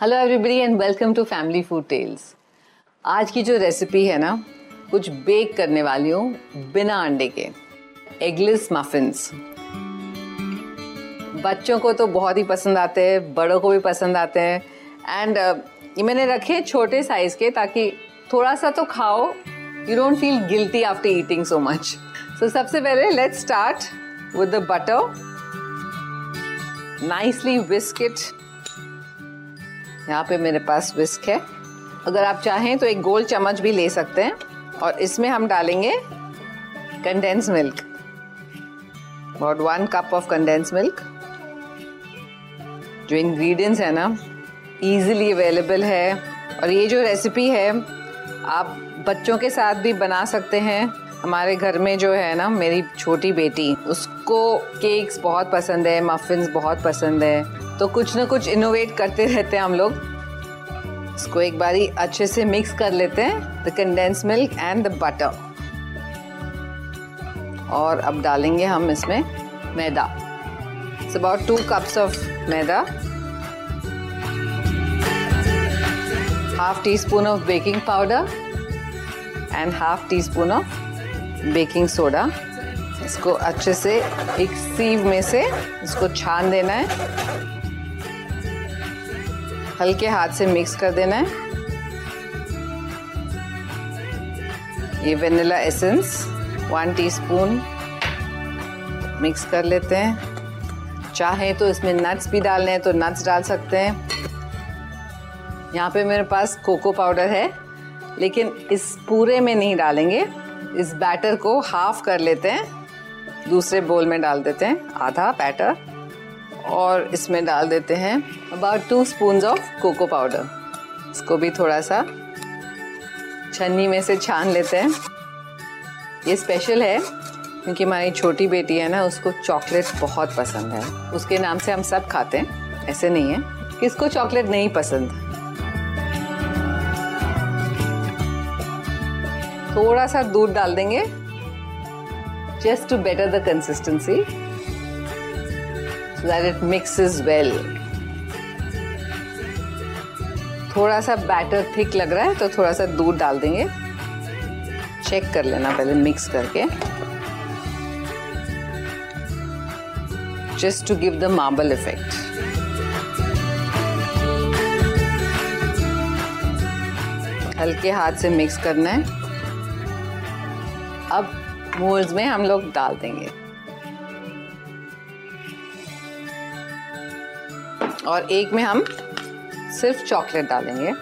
Hello everybody and welcome to family food tales आज की जो रेसिपी है ना कुछ बेक करने वाली हूँ बिना अंडे के. एगलेस मफिन्स बच्चों को तो बहुत ही पसंद आते हैं बड़ों को भी पसंद आते हैं. एंड uh, ये मैंने रखे छोटे साइज़ के ताकि थोड़ा सा तो खाओ. You don't feel guilty after eating so much so सबसे पहले let's start with the butter nicely biscuit यहाँ पे मेरे पास विस्क है। अगर आप चाहें तो एक गोल चम्मच भी ले सकते हैं और इसमें हम डालेंगे condense milk about one cup of condense milk जो इंग्रेडिएंट्स है ना इजीली अवेलेबल है। और ये जो रेसिपी है, आप बच्चों के साथ भी बना सकते हैं। हमारे घर में जो है ना, मेरी छोटी बेटी, उसको केक्स बहुत पसंद है मफिन्स बहुत पसंद है। तो कुछ ना कुछ इनोवेट करते रहते हैं हम लोग। इसको एक बारी अच्छे से मिक्स कर लेते हैं the condense milk and the butter और अब डालेंगे हम इसमें मैदा। It's about two cups of maida. Half teaspoon of baking powder and half teaspoon of baking soda इसको अच्छे से एक सीव में से इसको छान देना है। हल्के हाथ से मिक्स कर देना है। ये vanilla essence one teaspoon mix कर लेते हैं। चाहे तो इसमें नट्स भी डालने हैं तो नट्स डाल सकते हैं। यहाँ पे मेरे पास कोको पाउडर है, लेकिन इस पूरे में नहीं डालेंगे। इस बैटर को हाफ़ कर लेते हैं। दूसरे बोल में डाल देते हैं। आधा बैटर और इसमें डाल देते हैं about two spoon of cocoa powder इसको भी थोड़ा सा छन्नी में से छान लेते हैं। ये स्पेशल है, क्योंकि हमारी छोटी बेटी है ना, उसको चॉकलेट बहुत पसंद है। उसके नाम से हम सब खाते हैं, ऐसे नहीं है किसको चॉकलेट नहीं पसंद। थोड़ा सा दूध डाल देंगे just to better the consistency that it mixes well. थोड़ा सा बैटर थिक लग रहा है तो थोड़ा सा दूध डाल देंगे। चेक कर लेना पहले मिक्स करके। Just to give the marble effect हल्के हाथ से मिक्स करना है। अब मोल्ड्स में हम लोग डाल देंगे। और एक में हम सिर्फ़ चॉकलेट डालेंगे।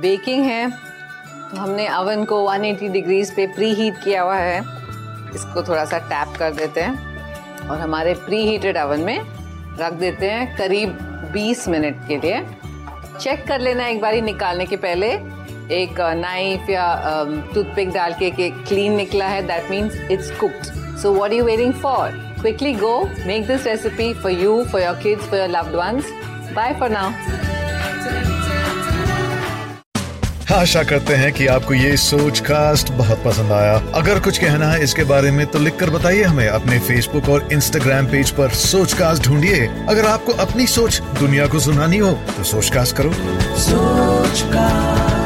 बेकिंग है तो हमने अवन को 180 डिग्रीज पे प्री हीट किया हुआ है। इसको थोड़ा सा टैप कर देते हैं और हमारे प्री हीटेड अवन में रख देते हैं करीब 20 मिनट के लिए। चेक कर लेना एक बारी निकालने के पहले। एक नाइफ या टूथपिक डाल के क्लीन निकला है that means it's cooked so what you waiting for Quickly go, make this recipe for you, for your kids, for your loved ones. Bye for now. आशा करते हैं कि आपको ये सोच कास्ट बहुत पसंद आया अगर कुछ कहना है इसके बारे में तो लिखकर बताइए हमें अपने फेसबुक और इंस्टाग्राम पेज पर सोच कास्ट ढूंढिए अगर आपको अपनी सोच दुनिया को सुनानी हो तो सोच कास्ट करो सोच कास्ट